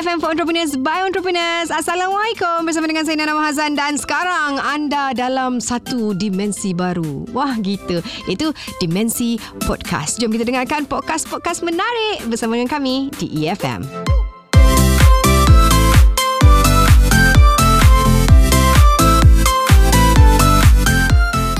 EFM for Entrepreneurs by Entrepreneurs. Assalamualaikum bersama dengan saya Nana Mahazan dan sekarang anda dalam satu dimensi baru. Wah gitu. Itu dimensi podcast. Jom kita dengarkan podcast-podcast menarik bersama dengan kami di EFM.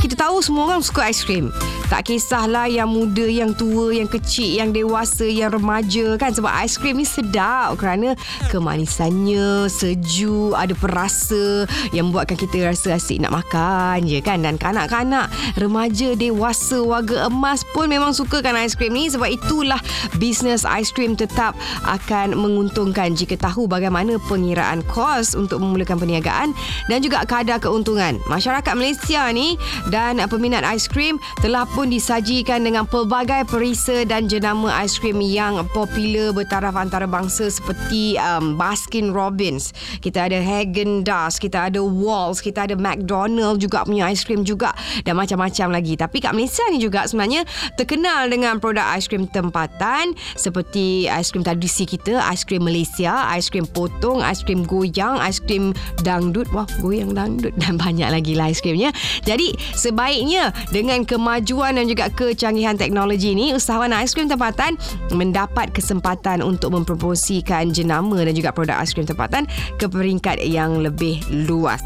Kita tahu semua orang suka aiskrim. Tak kisahlah yang muda, yang tua, yang kecil, yang dewasa, yang remaja kan? Sebab aiskrim ni sedap kerana kemanisannya, sejuk, ada perasa yang membuatkan kita rasa asyik nak makan je kan? Dan kanak-kanak, remaja, dewasa, warga emas pun memang sukakan aiskrim ni. Sebab itulah bisnes aiskrim tetap akan menguntungkan. Jika tahu bagaimana pengiraan kos untuk memulakan perniagaan dan juga kadar keuntungan. Masyarakat Malaysia ni dan peminat aiskrim telah pun disajikan dengan pelbagai perisa dan jenama aiskrim yang popular bertaraf antarabangsa seperti um, Baskin Robbins. Kita ada Haagen Dazs, kita ada Walls, kita ada McDonald juga punya aiskrim juga dan macam-macam lagi. Tapi kat Malaysia ni juga sebenarnya terkenal dengan produk aiskrim tempatan seperti aiskrim tradisi kita, aiskrim Malaysia, aiskrim potong, aiskrim goyang, aiskrim dangdut. Wah, goyang dangdut dan banyak lagi lah aiskrimnya. Jadi, sebaiknya dengan kemajuan dan juga kecanggihan teknologi ini, usahawan aiskrim tempatan mendapat kesempatan untuk mempromosikan jenama dan juga produk aiskrim tempatan ke peringkat yang lebih luas.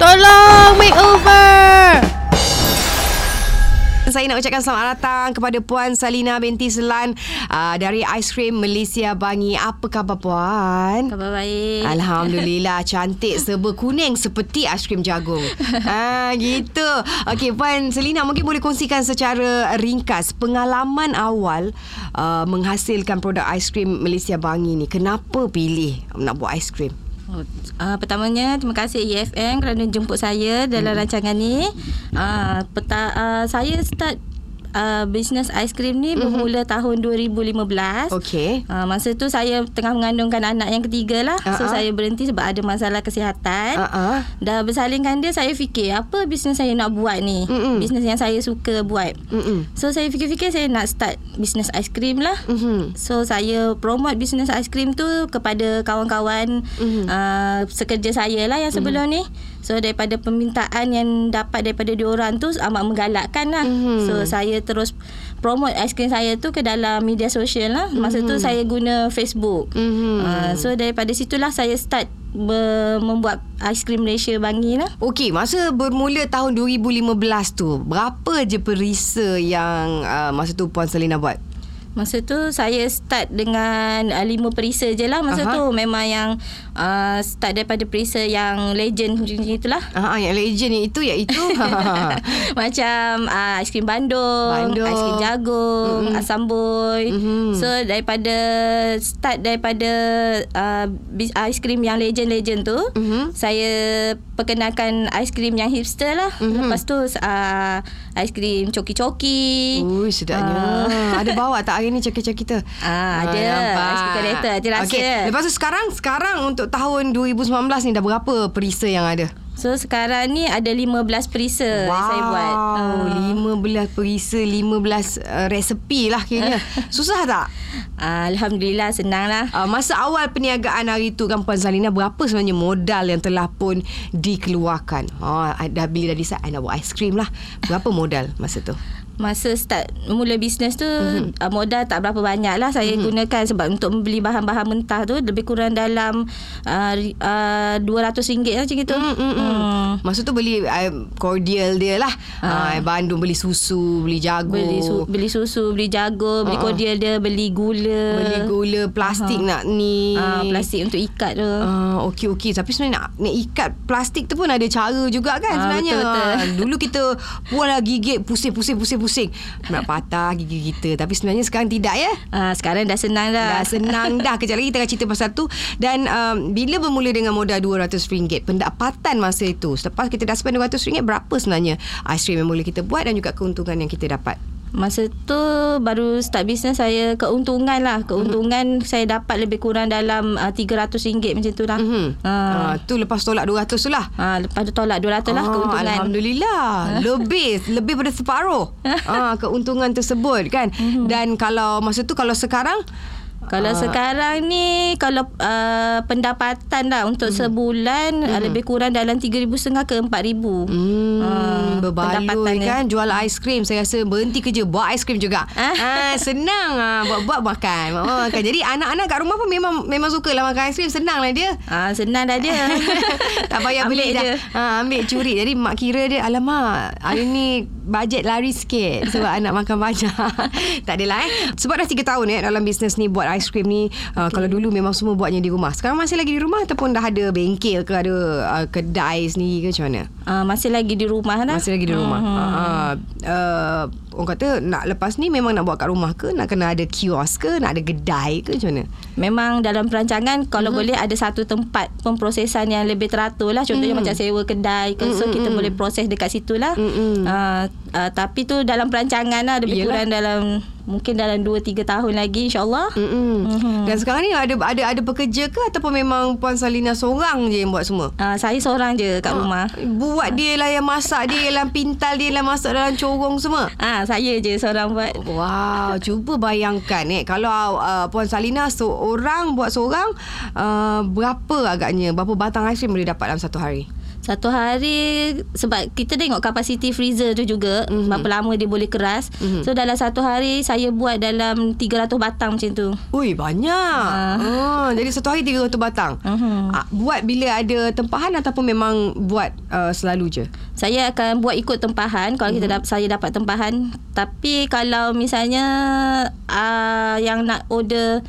Tolong makeover! Saya nak ucapkan selamat datang kepada Puan Salina binti Selan uh, dari Aiskrim Malaysia Bangi. Apa khabar Puan? Khabar baik. Alhamdulillah cantik serba kuning seperti aiskrim jagung. ah gitu. Okey Puan Selina mungkin boleh kongsikan secara ringkas pengalaman awal uh, menghasilkan produk aiskrim Malaysia Bangi ni. Kenapa pilih nak buat aiskrim? Oh, uh, pertamanya terima kasih EFM kerana jemput saya dalam hmm. rancangan ni. Uh, peta, uh, saya start uh, bisnes aiskrim ni mm-hmm. bermula tahun 2015. Okey. Uh, masa tu saya tengah mengandungkan anak yang ketiga lah. Uh-uh. So saya berhenti sebab ada masalah kesihatan. Uh-uh. Dah bersalingkan dia saya fikir apa bisnes saya nak buat ni. Mm-mm. Bisnes yang saya suka buat. Mm-mm. So saya fikir-fikir saya nak start bisnes aiskrim lah. Mm-hmm. So saya promote bisnes aiskrim tu kepada kawan-kawan mm-hmm. uh, sekerja saya lah yang sebelum mm-hmm. ni. So daripada permintaan yang dapat daripada diorang tu amat menggalakkan lah. Mm-hmm. So saya terus promote aiskrim saya tu ke dalam media sosial lah. Masa mm-hmm. tu saya guna Facebook. Mm-hmm. Uh, so daripada situlah saya start ber- membuat aiskrim Malaysia Bangi lah. Okey, masa bermula tahun 2015 tu, berapa je perisa yang uh, masa tu Puan Selina buat? Masa tu saya start dengan uh, lima perisa je lah masa Aha. tu. Memang yang uh, start daripada perisa yang legend macam itulah. Aha, yang legend itu iaitu macam uh, aiskrim bandung, bandung, aiskrim jagung, mm-hmm. asam boy. Mm-hmm. So daripada start daripada uh, aiskrim yang legend-legend tu, mm-hmm. saya perkenalkan aiskrim yang hipster lah. Mm-hmm. Lepas tu uh, aiskrim coki-coki. Ui, sedapnya. Uh. Ada bawa tak hari ni cakap-cakap kita? Ah, ada. Aiskrim kereta. Ada rasa. Okay. Lepas tu sekarang, sekarang untuk tahun 2019 ni dah berapa perisa yang ada? So sekarang ni ada 15 perisa wow, saya buat. Uh. 15 perisa, 15 uh, resepi lah kayaknya. Susah tak? Uh, Alhamdulillah senang lah. Uh, masa awal perniagaan hari tu kan Puan Zalina berapa sebenarnya modal yang telah pun dikeluarkan? Oh, dah bila dah decide nak buat aiskrim lah. Berapa modal masa tu? Masa start mula bisnes tu mm-hmm. uh, modal tak berapa banyak lah saya mm-hmm. gunakan sebab untuk membeli bahan-bahan mentah tu lebih kurang dalam uh, uh, RM200 lah macam itu. Mm-hmm. Mm. Masa tu beli uh, cordial dia lah. Uh. Uh, Bandung beli susu, beli jagung. Beli, su- beli susu, beli jagung, beli uh-uh. cordial dia, beli gula. Beli gula, plastik uh-huh. nak ni. Uh, plastik untuk ikat tu. Uh, okey okey tapi sebenarnya nak, nak ikat plastik tu pun ada cara juga kan uh, sebenarnya. Betul, betul. Uh, dulu kita puan lah gigit pusing-pusing pusing pusing nak patah gigi kita. Tapi sebenarnya sekarang tidak ya. Uh, sekarang dah senang dah. Dah senang dah. Kejap lagi kita akan cerita pasal tu. Dan um, bila bermula dengan modal RM200 pendapatan masa itu? Selepas kita dah spend RM200 berapa sebenarnya aiskrim yang boleh kita buat dan juga keuntungan yang kita dapat Masa tu baru start bisnes saya keuntungan lah. Keuntungan mm-hmm. saya dapat lebih kurang dalam uh, RM300 macam tu lah. Mm-hmm. Uh. Uh, tu lepas tolak 200 tu lah. Uh, lepas tu tolak 200 lah keuntungan. Alhamdulillah. lebih. lebih pada separuh uh, keuntungan tersebut kan. Mm-hmm. Dan kalau masa tu kalau sekarang Kalau uh. sekarang ni kalau uh, pendapatan lah untuk hmm. sebulan hmm. lebih kurang dalam 3,500 ke 4,000. Hmm, uh, berbaloi kan jual aiskrim saya rasa berhenti kerja buat aiskrim juga. uh, senang uh, buat-buat makan. Oh, makan. Jadi anak-anak kat rumah pun memang memang suka lah makan aiskrim senang lah dia. Uh, senang dah dia. tak payah beli dah. Uh, ambil curi. Jadi mak kira dia alamak hari ni bajet lari sikit sebab anak makan banyak. tak adalah eh. Sebab dah 3 tahun eh dalam bisnes ni buat aiskrim ni. Uh, okay. Kalau dulu memang semua buatnya di rumah. Sekarang masih lagi di rumah ataupun dah ada bengkel ke ada uh, kedai sendiri ke macam mana? Uh, masih lagi di rumah dah. Masih lagi di rumah. Uh-huh. Uh, uh, orang kata nak lepas ni memang nak buat kat rumah ke? Nak kena ada kios ke? Nak ada kedai ke macam mana? Memang dalam perancangan kalau uh-huh. boleh ada satu tempat pemprosesan yang lebih teratur lah. Contohnya uh-huh. macam sewa kedai ke. So uh-huh. kita boleh proses dekat situ lah. Uh-huh. Uh, uh, tapi tu dalam perancangan lah. Lebih Yelah. kurang dalam mungkin dalam 2 3 tahun lagi insyaallah. Mm-hmm. Dan sekarang ni ada ada ada pekerja ke ataupun memang puan Salina seorang je yang buat semua? Uh, saya seorang je kat uh, rumah. Buat uh. dia lah yang masak dia yang pintal dia lah masak dalam corong semua. Ah uh, saya je seorang buat. Wow, cuba bayangkan eh kalau uh, puan Salina seorang buat seorang uh, berapa agaknya berapa batang aiskrim boleh dapat dalam satu hari? Satu hari sebab kita tengok kapasiti freezer tu juga mm-hmm. berapa lama dia boleh keras. Mm-hmm. So dalam satu hari saya buat dalam 300 batang macam tu. Ui banyak. Uh. Oh, jadi satu hari 300 batang. Uh-huh. Uh, buat bila ada tempahan ataupun memang buat uh, selalu je? Saya akan buat ikut tempahan kalau mm-hmm. kita dapat saya dapat tempahan. Tapi kalau misalnya uh, yang nak order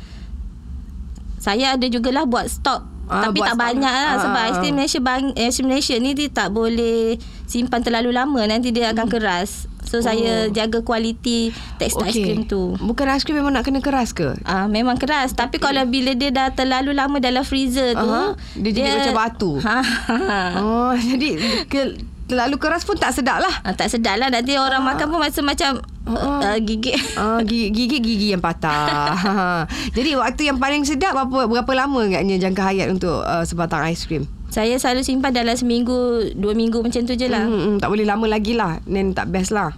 saya ada jugalah buat stok Ah, Tapi tak banyak lah ah, Sebab ah, aiskrim Malaysia bang, Aiskrim Malaysia ni Dia tak boleh Simpan terlalu lama Nanti dia akan hmm. keras So oh. saya jaga kualiti Tekstur okay. aiskrim tu Bukan aiskrim memang nak kena keras ke? Ah, Memang keras Tapi okay. kalau bila dia dah terlalu lama Dalam freezer tu uh-huh. Dia, dia jadi macam batu ha. Oh, Jadi ke, Terlalu keras pun tak sedap lah ah, Tak sedap lah Nanti orang ah. makan pun macam uh, uh, gigi. Uh, gigi gigi gigi yang patah. Jadi waktu yang paling sedap berapa berapa lama agaknya jangka hayat untuk uh, sebatang aiskrim? Saya selalu simpan dalam seminggu, dua minggu macam tu je lah. Hmm, hmm, tak boleh lama lagi lah. Then tak best lah.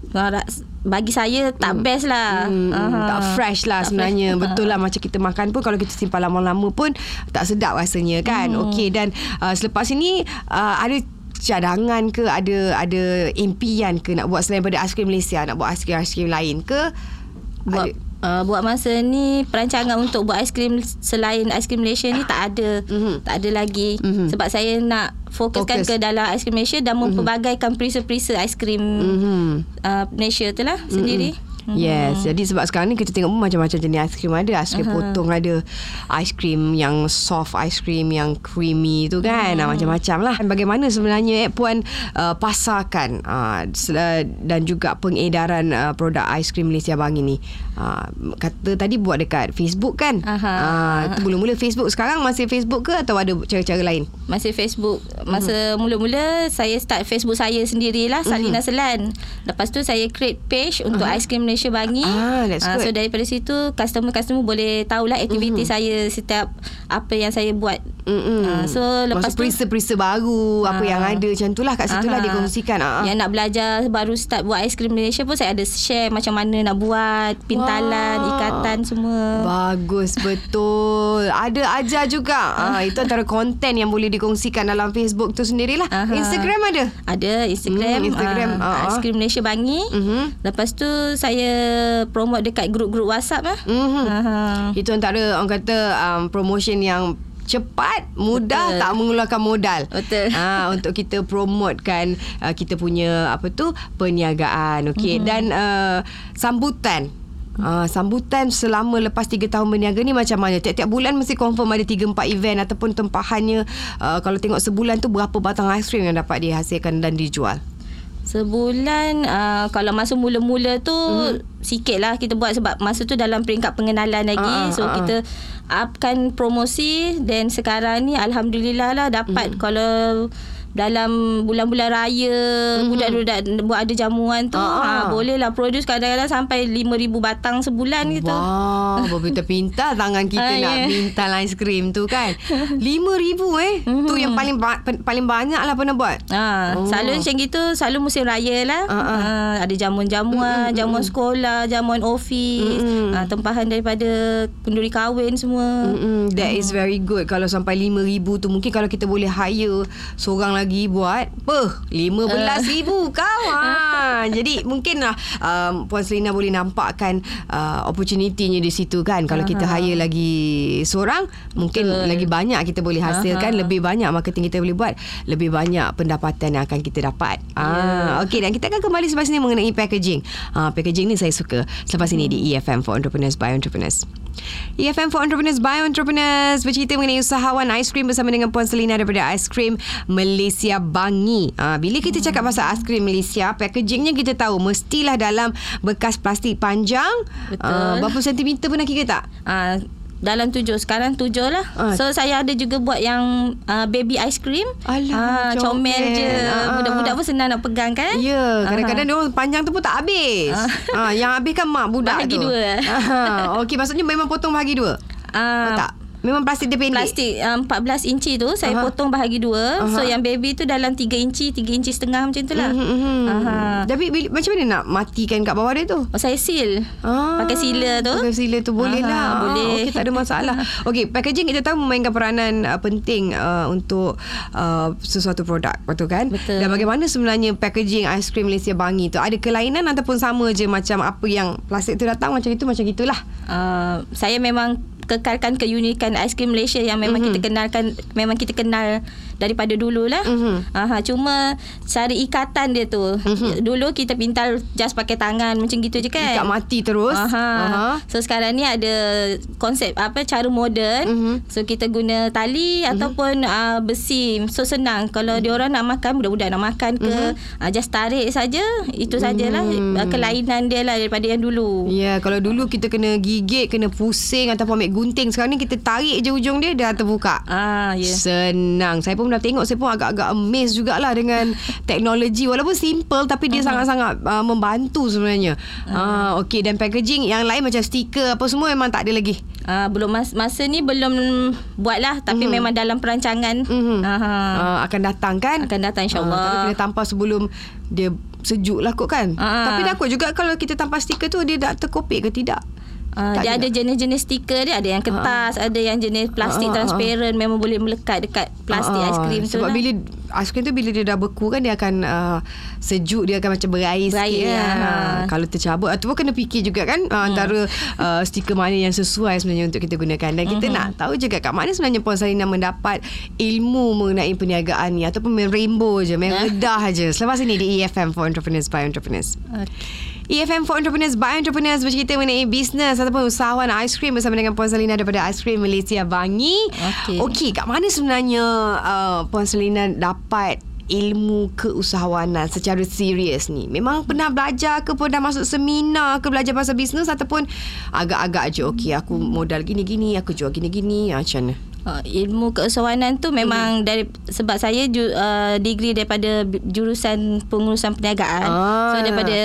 Bagi saya tak hmm. best lah. Hmm, uh-huh. Tak fresh lah tak sebenarnya. Fresh. Betul lah macam kita makan pun kalau kita simpan lama-lama pun tak sedap rasanya kan. Hmm. Okey dan uh, selepas ini uh, ada cadangan ke ada ada impian ke nak buat selain daripada aiskrim Malaysia nak buat aiskrim-aiskrim lain ke buat ada, Uh, buat masa ni perancangan untuk buat aiskrim selain aiskrim Malaysia ni tak ada mm-hmm. tak ada lagi mm-hmm. sebab saya nak fokuskan Focus. ke dalam aiskrim Malaysia dan mm-hmm. perisa-perisa aiskrim mm-hmm. uh, Malaysia tu lah mm-hmm. sendiri Yes, hmm. jadi sebab sekarang ni kita tengok macam-macam jenis aiskrim ada. Aiskrim uh-huh. potong ada. Aiskrim yang soft aiskrim yang creamy tu kan. Hmm. Macam-macam lah. Bagaimana sebenarnya eh, Puan uh, pasarkan uh, dan juga pengedaran uh, produk aiskrim Malaysia Bang ini? Uh, kata tadi buat dekat Facebook kan? Uh-huh. Uh, mula-mula Facebook. Sekarang masih Facebook ke atau ada cara-cara lain? Masih Facebook. Masa uh-huh. mula-mula saya start Facebook saya sendirilah. Salina uh-huh. Selan. Lepas tu saya create page untuk uh-huh. aiskrim Malaysia Malaysia Bangi. Ah, that's uh, So daripada situ customer-customer boleh tahulah aktiviti mm-hmm. saya setiap apa yang saya buat. Mm-hmm. Uh, so lepas Maksud tu perisa-perisa baru uh, apa yang ada macam itulah kat situlah uh, dikongsikan. Uh. Yang nak belajar baru start buat aiskrim Malaysia pun saya ada share macam mana nak buat pintalan, wow. ikatan semua. Bagus betul. ada ajar juga. Uh, itu antara konten yang boleh dikongsikan dalam Facebook tu sendirilah. Uh-huh. Instagram ada? Ada Instagram. Mm, Instagram uh, uh. Aiskrim Malaysia Bangi. Uh-huh. Lepas tu saya promote dekat grup-grup WhatsApp lah. Mm-hmm. Uh-huh. Itu antara orang kata um, promotion yang cepat, mudah, Betul. tak mengeluarkan modal. Betul. Ha, untuk kita promotekan uh, kita punya apa tu perniagaan, okey. Mm-hmm. Dan uh, sambutan Uh, sambutan selama lepas 3 tahun berniaga ni macam mana? Tiap-tiap bulan mesti confirm ada 3 4 event ataupun tempahannya uh, kalau tengok sebulan tu berapa batang aiskrim yang dapat dihasilkan dan dijual? Sebulan uh, Kalau masa mula-mula tu mm-hmm. Sikit lah kita buat Sebab masa tu dalam peringkat pengenalan lagi uh, So uh, kita Upkan promosi Dan sekarang ni Alhamdulillah lah Dapat mm. Kalau dalam bulan-bulan raya mm-hmm. budak-budak buat ada jamuan tu uh-huh. ha bolehlah produce kadang-kadang sampai 5000 batang sebulan gitu. Wah, wow, pintar tangan kita uh, nak yeah. minta aiskrim tu kan. 5000 eh. Mm-hmm. Tu yang paling ba- paling banyak lah pernah buat. Ha, oh. selalu macam gitu, selalu musim raya lah. Uh-huh. Ha, ada jamuan-jamuan, mm-hmm. jamuan sekolah, jamuan office, mm-hmm. ha, tempahan daripada kenduri kahwin semua. Mm-hmm. That mm. is very good kalau sampai 5000 tu mungkin kalau kita boleh hire seorang lagi buat apa? RM15,000 uh. kau. Ha. Jadi mungkinlah um, Puan Selina boleh nampakkan uh, opportunity-nya di situ kan. Kalau uh-huh. kita hire lagi seorang, mungkin Betul. lagi banyak kita boleh hasilkan. Uh-huh. Lebih banyak marketing kita boleh buat. Lebih banyak pendapatan yang akan kita dapat. Yeah. Ha. Okey dan kita akan kembali selepas ini mengenai packaging. Ha, packaging ni saya suka. Selepas ini di EFM for Entrepreneurs by Entrepreneurs. EFM for Entrepreneurs by Entrepreneurs bercerita mengenai usahawan aiskrim bersama dengan Puan Selina daripada Aiskrim Malaysia Bangi. Ha, bila kita cakap pasal aiskrim Malaysia, packagingnya kita tahu mestilah dalam bekas plastik panjang. Betul. Ha, berapa sentimeter pernah kira tak? Ha, dalam tujuh sekarang tujuh lah uh. so saya ada juga buat yang uh, baby ice cream Alah, uh, comel je uh. budak-budak pun senang nak pegang kan ya yeah, kadang-kadang uh. dia panjang tu pun tak habis uh. Uh, yang habis kan mak budak bahagi tu bahagi dua uh. okey maksudnya memang potong bahagi dua uh. oh, tak Memang plastik dia pendek? Plastik um, 14 inci tu Saya uh-huh. potong bahagi dua uh-huh. So yang baby tu Dalam 3 inci 3 inci setengah macam tu lah uh-huh. uh-huh. Tapi bila, macam mana nak Matikan kat bawah dia tu? Oh, saya seal uh, Pakai sealer tu Pakai sealer tu Boleh uh-huh. lah Boleh Okey tak ada masalah Okey packaging kita tahu Memainkan peranan uh, Penting uh, Untuk uh, Sesuatu produk Betul kan? Betul Dan bagaimana sebenarnya Packaging Ice cream Malaysia Bangi tu Ada kelainan Ataupun sama je Macam apa yang Plastik tu datang Macam itu Macam itulah uh, Saya memang kekalkan keunikan aiskrim Malaysia yang memang mm-hmm. kita kenalkan memang kita kenal daripada dululah. Mm-hmm. Aha cuma cari ikatan dia tu. Mm-hmm. Dulu kita pintal just pakai tangan macam gitu je kan. Ikat mati terus. Aha. Aha. So sekarang ni ada konsep apa cara moden. Mm-hmm. So kita guna tali mm-hmm. ataupun uh, besi. So senang kalau mm-hmm. dia orang nak makan budak-budak nak makan ke mm-hmm. uh, just tarik saja. Itu sajalah mm-hmm. kelainan dia lah daripada yang dulu. Ya yeah, kalau dulu kita kena gigit kena pusing ataupun ambil gunting sekarang ni kita tarik je ujung dia dah terbuka. Ah, yeah. Senang. Saya pun dah tengok saya pun agak-agak amazed jugalah dengan teknologi walaupun simple tapi dia uh-huh. sangat-sangat uh, membantu sebenarnya. Uh-huh. Uh, okey dan packaging yang lain macam stiker apa semua memang tak ada lagi. Uh, belum mas- masa ni belum buat lah tapi uh-huh. memang dalam perancangan uh-huh. Uh-huh. Uh, akan datang kan? Akan datang insya-Allah. Uh, tapi kena tampal sebelum dia sejuk lah kot kan. Uh-huh. Tapi takut juga kalau kita tampal stiker tu dia tak terkopik ke tidak? Uh, dia juga. ada jenis-jenis stiker dia ada yang kertas uh, ada yang jenis plastik uh, transparent uh, memang boleh melekat dekat plastik uh, aiskrim tu sebab lah. bila aiskrim tu bila dia dah beku kan dia akan uh, sejuk dia akan macam berair, berair sikit ya. uh, kalau tercabut ataupun kena fikir juga kan uh, hmm. antara uh, stiker mana yang sesuai sebenarnya untuk kita gunakan dan kita uh-huh. nak tahu juga kat mana sebenarnya Puan Salina mendapat ilmu mengenai perniagaan ni ataupun main rainbow je main redah je selepas ini di EFM for Entrepreneurs by Entrepreneurs okay. EFM for Entrepreneurs by Entrepreneurs bercerita mengenai bisnes ataupun usahawan aiskrim bersama dengan Puan Selina daripada Aiskrim Malaysia Bangi. Okey. Okey, kat mana sebenarnya uh, Puan Selina dapat ilmu keusahawanan secara serius ni? Memang pernah belajar ke pernah masuk seminar ke belajar pasal bisnes ataupun agak-agak je okey aku modal gini-gini, aku jual gini-gini, macam mana? Uh, ilmu keusahawanan tu memang hmm. dari sebab saya ju, uh, degree daripada jurusan pengurusan perniagaan. Ah. So daripada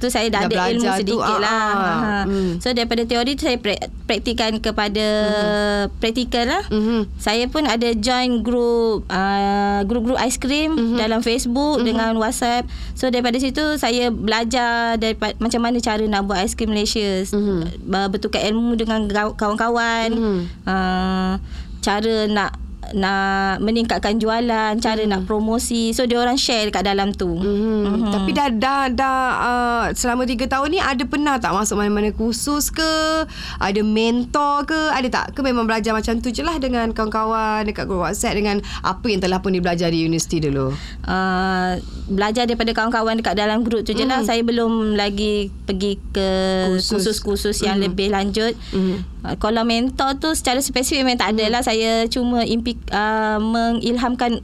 tu saya dah, dah ada ilmu sedikit tu, lah. Ah. Hmm. So daripada teori tu saya praktikan kepada hmm. praktikal lah. Hmm. Saya pun ada join group uh, group-group aiskrim hmm. dalam Facebook hmm. dengan WhatsApp. So daripada situ saya belajar daripada macam mana cara nak buat aiskrim Malaysia. Hmm. Bertukar ilmu dengan kawan-kawan. Hmm. Uh, cara nak nak meningkatkan jualan, cara hmm. nak promosi. So dia orang share dekat dalam tu. Hmm. Hmm. Tapi dah dah dah uh, selama 3 tahun ni ada pernah tak masuk mana-mana kursus ke? Ada mentor ke? Ada tak? Ke memang belajar macam tu je lah dengan kawan-kawan dekat grup WhatsApp dengan apa yang telah pun dibelajar di universiti dulu? Uh, belajar daripada kawan-kawan dekat dalam grup tu je lah. Hmm. Saya belum lagi pergi ke kursus-kursus yang hmm. lebih lanjut. Hmm. Uh, kalau mentor tu secara spesifik memang tak ada lah. Hmm. Saya cuma impi, uh, mengilhamkan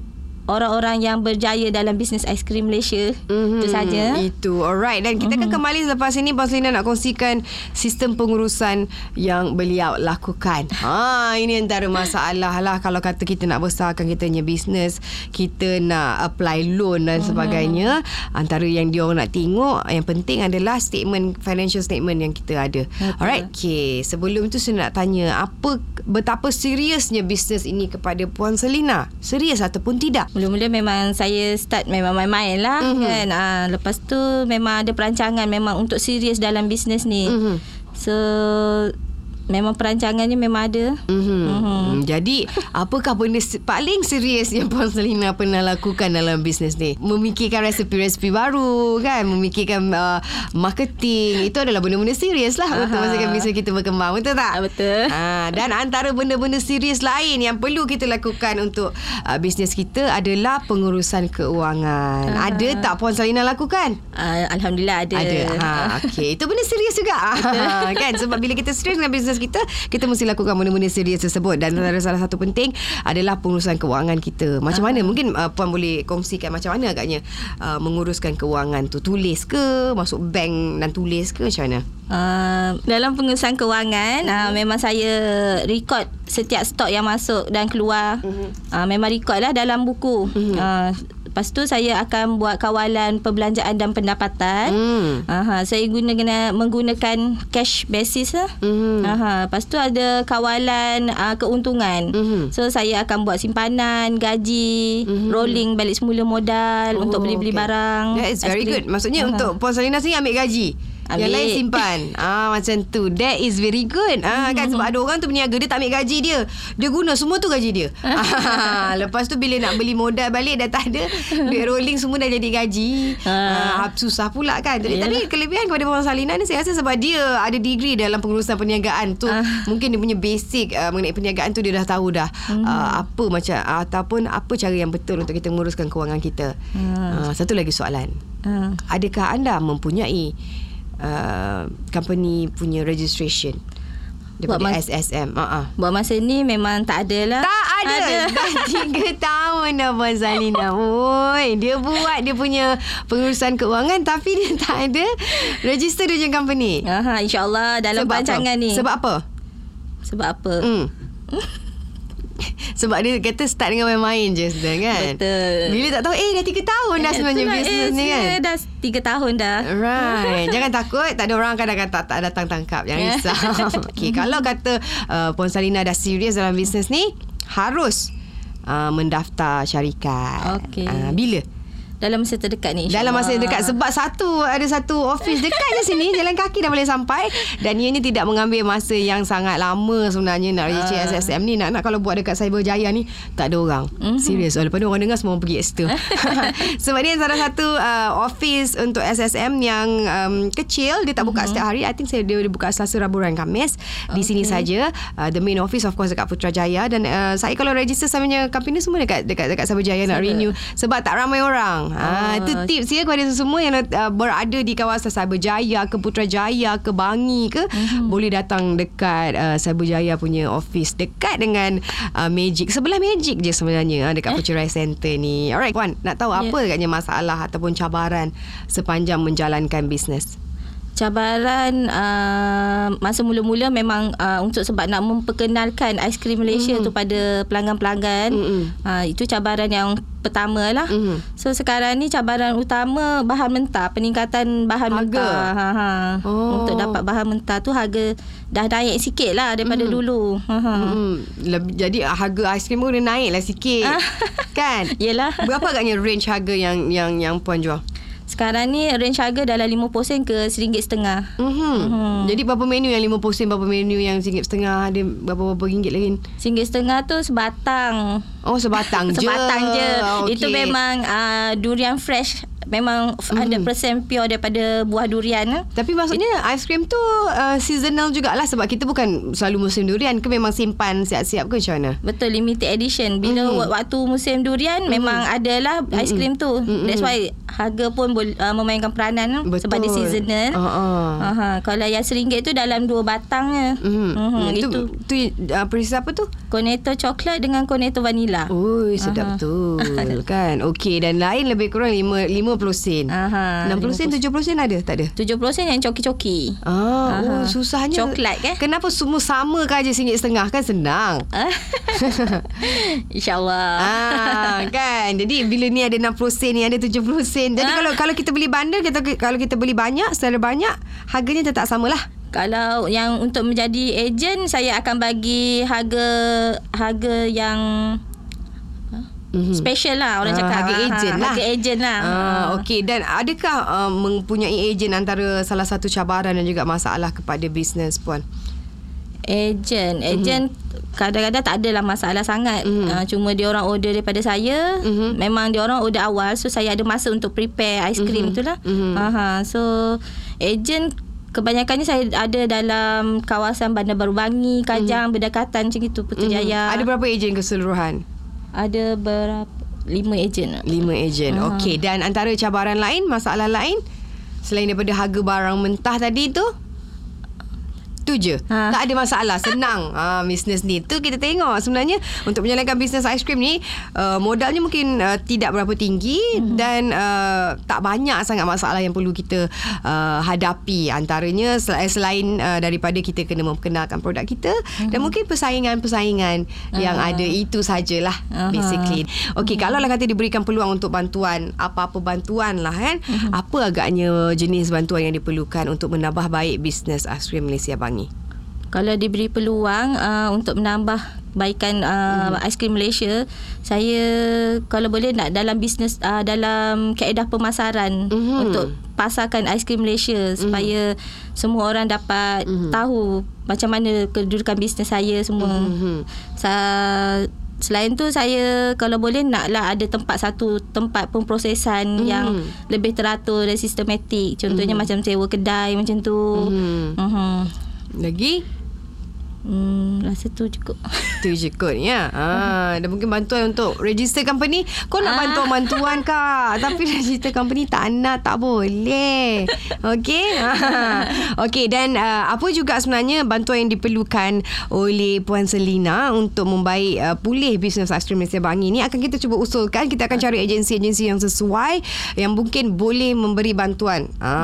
orang-orang yang berjaya dalam bisnes aiskrim Malaysia. Mm-hmm. Itu saja. Itu. Alright. Dan kita mm-hmm. akan kembali selepas ini Puan Selina nak kongsikan sistem pengurusan yang beliau lakukan. Ha, ini antara masalah lah kalau kata kita nak besarkan kita punya bisnes, kita nak apply loan dan sebagainya. Mm-hmm. Antara yang dia nak tengok, yang penting adalah statement financial statement yang kita ada. Betul. Alright. Okay. Sebelum tu saya nak tanya apa betapa seriusnya bisnes ini kepada Puan Selina? Serius ataupun tidak? Mula-mula memang saya start memang main-main lah mm-hmm. kan. Ha, lepas tu memang ada perancangan memang untuk serius dalam bisnes ni. Mm-hmm. So Memang perancangannya memang ada. Mm-hmm. Mm-hmm. Jadi, apakah benda paling serius yang Puan Selina pernah lakukan dalam bisnes ni? Memikirkan resepi-resepi baru, kan? Memikirkan uh, marketing. Itu adalah benda-benda serius lah Aha. untuk masakan bisnes kita berkembang. Betul tak? Betul. Uh, dan antara benda-benda serius lain yang perlu kita lakukan untuk uh, bisnes kita adalah pengurusan keuangan. Aha. Ada tak Puan Selina lakukan? Uh, Alhamdulillah ada. Ada. Ha, okay. Itu benda serius juga. kan? Sebab bila kita serius dengan bisnes kita kita mesti lakukan benda-benda serius tersebut. Dan antara salah satu penting adalah pengurusan keuangan kita. Macam mana? Mungkin uh, puan boleh kongsikan macam mana agaknya uh, menguruskan keuangan tu? Tulis ke? Masuk bank dan tulis ke? Macam mana? Uh, dalam pengurusan keuangan uh, memang saya record setiap stok yang masuk dan keluar. Uh-huh. uh, memang record lah dalam buku. Uh-huh. uh, Lepas tu saya akan buat kawalan perbelanjaan dan pendapatan. Hmm. Aha, saya guna menggunakan cash basis lah. Hmm. Aha, lepas tu ada kawalan uh, keuntungan. Hmm. So saya akan buat simpanan, gaji, hmm. rolling balik semula modal oh, untuk beli-beli okay. barang. That is very good. Maksudnya Aha. untuk Puan Salina sini ambil gaji. Ambil. Yang lain simpan. ah macam tu. That is very good. Ah kan sebab ada orang tu berniaga dia tak ambil gaji dia. Dia guna semua tu gaji dia. ah, lepas tu bila nak beli modal balik dah tak ada. Duit rolling semua dah jadi gaji. Ah, ah susah pula kan. Jadi, tapi kelebihan kepada Puan Salina ni saya rasa sebab dia ada degree dalam pengurusan perniagaan tu. Ah. Mungkin dia punya basic uh, mengenai perniagaan tu dia dah tahu dah. Hmm. Uh, apa macam uh, ataupun apa cara yang betul untuk kita menguruskan kewangan kita. Hmm. Uh, satu lagi soalan. Hmm. Adakah anda mempunyai uh, company punya registration daripada buat SSM. Uh-uh. Buat masa ni memang tak ada lah. Tak ada. ada. Dah tiga tahun dah Puan Zalina. Oi, dia buat dia punya pengurusan keuangan tapi dia tak ada register dia punya company. Aha, InsyaAllah dalam Sebab perancangan apa? ni. Sebab apa? Sebab apa? Hmm. Sebab dia kata start dengan main-main je sudah kan? Betul. Bila tak tahu Eh dah 3 tahun dah eh, sebenarnya bisnes eh, ni kan? Dah 3 tahun dah. Right. Jangan takut Tak ada orang akan datang, tak, tak datang tangkap Jangan risau. Okay, Kalau kata uh, Puan Salina dah serius dalam bisnes ni Harus uh, Mendaftar syarikat. Okay. uh, Bila? Dalam masa terdekat ni dalam masa terdekat sebab satu ada satu office dekat je sini jalan kaki dah boleh sampai. Dan ianya tidak mengambil masa yang sangat lama sebenarnya nak register uh. SSM ni. Nak nak kalau buat dekat Cyberjaya ni tak ada orang. Mm-hmm. serius walaupun orang dengar semua orang pergi Exeter sebab dia salah satu uh, office untuk SSM yang um, kecil. Dia tak buka mm-hmm. setiap hari. I think saya dia buka Selasa Rabu dan Khamis di sini saja. Uh, the main office of course dekat Putrajaya. Dan uh, saya kalau register samanya company semua dekat dekat dekat Cyberjaya nak renew. Sebab tak ramai orang orang. Ha, itu tips ya kepada semua yang uh, berada di kawasan Cyberjaya ke Putrajaya ke Bangi ke uh-huh. boleh datang dekat uh, Cyberjaya punya office dekat dengan uh, Magic. Sebelah Magic je sebenarnya uh, dekat eh? Puchai Center ni. Alright puan, nak tahu yeah. apa agaknya masalah ataupun cabaran sepanjang menjalankan bisnes? Cabaran uh, masa mula-mula memang uh, untuk sebab nak memperkenalkan aiskrim Malaysia mm. tu pada pelanggan-pelanggan uh, itu cabaran yang pertama lah mm. so sekarang ni cabaran utama bahan mentah peningkatan bahan harga. mentah ha, ha. Oh. untuk dapat bahan mentah tu harga dah naik sikit lah daripada mm. dulu ha, ha. Mm. jadi harga aiskrim pun dah naik lah sikit kan yelah berapa agaknya range harga yang yang yang puan jual sekarang ni range harga dalam 50 sen ke RM1.5. Mhm. Mm-hmm. Jadi berapa menu yang 50 sen, berapa menu yang RM1.5, ada berapa-berapa ringgit lagi? RM1.5 tu sebatang. Oh, sebatang je. Sebatang je. Okay. Itu memang uh, durian fresh memang mm. 100% pure daripada buah durian. Tapi maksudnya aiskrim tu uh, seasonal jugalah sebab kita bukan selalu musim durian ke memang simpan siap-siap ke macam mana? Betul limited edition. Bila mm. waktu musim durian mm. memang adalah aiskrim tu. Mm. That's why harga pun boleh uh, memainkan peranan Betul. sebab dia seasonal. Uh-uh. Uh-huh. Kalau yang RM1 tu dalam dua batangnya. Mm. Uh-huh. Itu, itu tu uh, perisa apa tu? Cornetto coklat dengan cornetto vanilla. Ui, sedap uh-huh. betul. kan. Okey dan lain lebih kurang 5 50 sen. Uh-huh. 60 sen 70 sen ada tak ada? 70 sen yang coki-coki. Ah, uh-huh. oh, susahnya. Coklat ke? Kenapa semua sama kan je RM1.5 kan senang. InsyaAllah. Ah, kan. Jadi bila ni ada 60 sen ni ada 70 sen. Jadi ah. kalau kalau kita beli bundle kita kalau kita beli banyak, secara banyak, harganya tetap samalah. Kalau yang untuk menjadi ejen saya akan bagi harga harga yang Mm-hmm. Special lah orang uh, cakap Harga ejen lah Harga ejen lah uh, Okay dan adakah uh, Mempunyai ejen antara Salah satu cabaran Dan juga masalah Kepada bisnes puan Ejen Ejen mm-hmm. Kadang-kadang tak adalah masalah sangat mm-hmm. uh, Cuma dia orang order daripada saya mm-hmm. Memang dia orang order awal So saya ada masa untuk prepare Aiskrim mm-hmm. tu lah mm-hmm. uh-huh. So Ejen Kebanyakannya saya ada dalam kawasan Bandar Baru Bangi, Kajang, mm-hmm. berdekatan macam itu, Putrajaya. Mm-hmm. Ada berapa ejen keseluruhan? Ada berapa? Lima ejen. Lima ejen, uh-huh. okey. Dan antara cabaran lain, masalah lain? Selain daripada harga barang mentah tadi tu? Tu je. Ha. Tak ada masalah. Senang ha, bisnes ni. Tu kita tengok sebenarnya untuk menjalankan bisnes aiskrim ni uh, modalnya mungkin uh, tidak berapa tinggi hmm. dan uh, tak banyak sangat masalah yang perlu kita uh, hadapi. Antaranya sel- selain uh, daripada kita kena memperkenalkan produk kita hmm. dan mungkin persaingan-persaingan uh. yang ada itu sajalah uh-huh. basically. Okey, uh-huh. kalau lah kata diberikan peluang untuk bantuan, apa-apa bantuan lah kan. Uh-huh. Apa agaknya jenis bantuan yang diperlukan untuk menambah baik bisnes aiskrim Malaysia Bang? kalau diberi peluang uh, untuk menambah baikan uh, mm. aiskrim Malaysia saya kalau boleh nak dalam bisnes uh, dalam kaedah pemasaran mm-hmm. untuk pasarkan aiskrim Malaysia mm. supaya semua orang dapat mm-hmm. tahu macam mana kedudukan bisnes saya semua mm-hmm. Sa- Selain tu saya kalau boleh naklah ada tempat satu tempat pemprosesan mm. yang lebih teratur dan sistematik. Contohnya mm. macam sewa kedai macam tu. Mm. Uh-huh. Lagi? Hmm, rasa tu cukup. Tu je kot ya. Ha, dan mungkin bantuan untuk register company. Kau nak ah. bantuan-bantuan kak. Tapi register company tak nak, tak boleh. Okey. Ha. Okey dan uh, apa juga sebenarnya bantuan yang diperlukan oleh Puan Selina untuk membaik uh, pulih bisnes Astro Malaysia Bangi ni akan kita cuba usulkan. Kita akan cari agensi-agensi yang sesuai yang mungkin boleh memberi bantuan. Ha,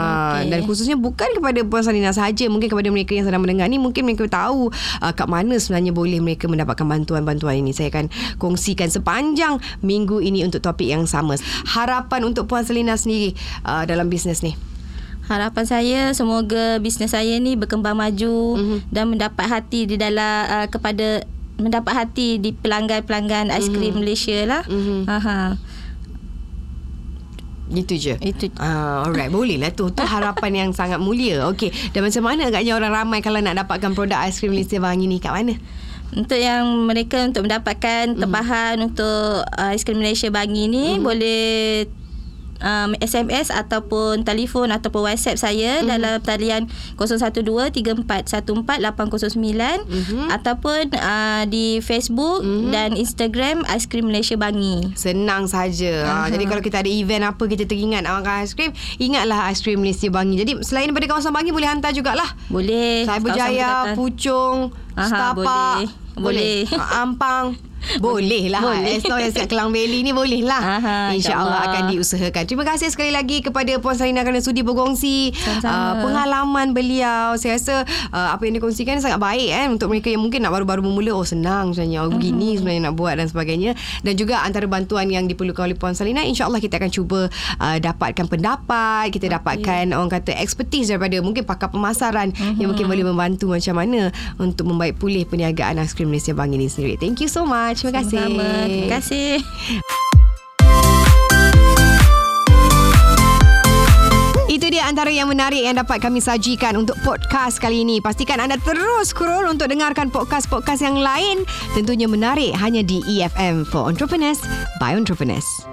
okay. Dan khususnya bukan kepada Puan Selina sahaja. Mungkin kepada mereka yang sedang mendengar ni mungkin mereka tahu uh, kat mana sebenarnya boleh mereka mendapatkan bantuan-bantuan ini. Saya akan kongsikan sepanjang minggu ini untuk topik yang sama. Harapan untuk Puan Selina sendiri uh, dalam bisnes ni. Harapan saya semoga bisnes saya ni berkembang maju mm-hmm. dan mendapat hati di dalam uh, kepada mendapat hati di pelanggan-pelanggan aiskrim mm-hmm. Malaysia lah. Mm-hmm. Aha. Itu je. Itu. Ah, alright, boleh lah tu. Tu harapan yang sangat mulia. Okey. Dan macam mana agaknya orang ramai kalau nak dapatkan produk aiskrim Malaysia Wangi ni kat mana? Untuk yang mereka untuk mendapatkan tempahan mm. untuk aiskrim Malaysia Bangi ni mm. boleh um, SMS ataupun telefon ataupun WhatsApp saya mm-hmm. dalam talian 0123414809 mm-hmm. ataupun uh, di Facebook mm-hmm. dan Instagram Aiskrim Malaysia Bangi. Senang saja. Uh-huh. Jadi kalau kita ada event apa kita teringat nak makan aiskrim, ingatlah Aiskrim Malaysia Bangi. Jadi selain daripada kawasan Bangi boleh hantar jugalah. Boleh. Cyberjaya, Puchong, Setapak. Boleh. Boleh. Ampang. Boleh lah Boleh. As long as kat Kelang Valley ni Boleh lah InsyaAllah. Akan diusahakan. Terima kasih sekali lagi Kepada Puan Sarina Kerana sudi berkongsi uh, Pengalaman beliau. Saya rasa uh, Apa yang dikongsikan Sangat baik eh, Untuk mereka yang mungkin Nak baru-baru memula Oh senang sebenarnya. Oh begini mm-hmm. sebenarnya nak buat Dan sebagainya. Dan juga antara bantuan Yang diperlukan oleh Puan Salina InsyaAllah kita akan cuba uh, Dapatkan pendapat. Kita okay. dapatkan Orang kata expertise Daripada mungkin pakar pemasaran mm-hmm. Yang mungkin boleh membantu Macam mana Untuk membaik pulih Perniagaan Aiskrim Malaysia Bang ini sendiri. Thank you so much Terima kasih. Terima kasih. Itu dia antara yang menarik yang dapat kami sajikan untuk podcast kali ini. Pastikan anda terus scroll untuk dengarkan podcast-podcast yang lain. Tentunya menarik hanya di EFM for Entrepreneurs by Entrepreneurs.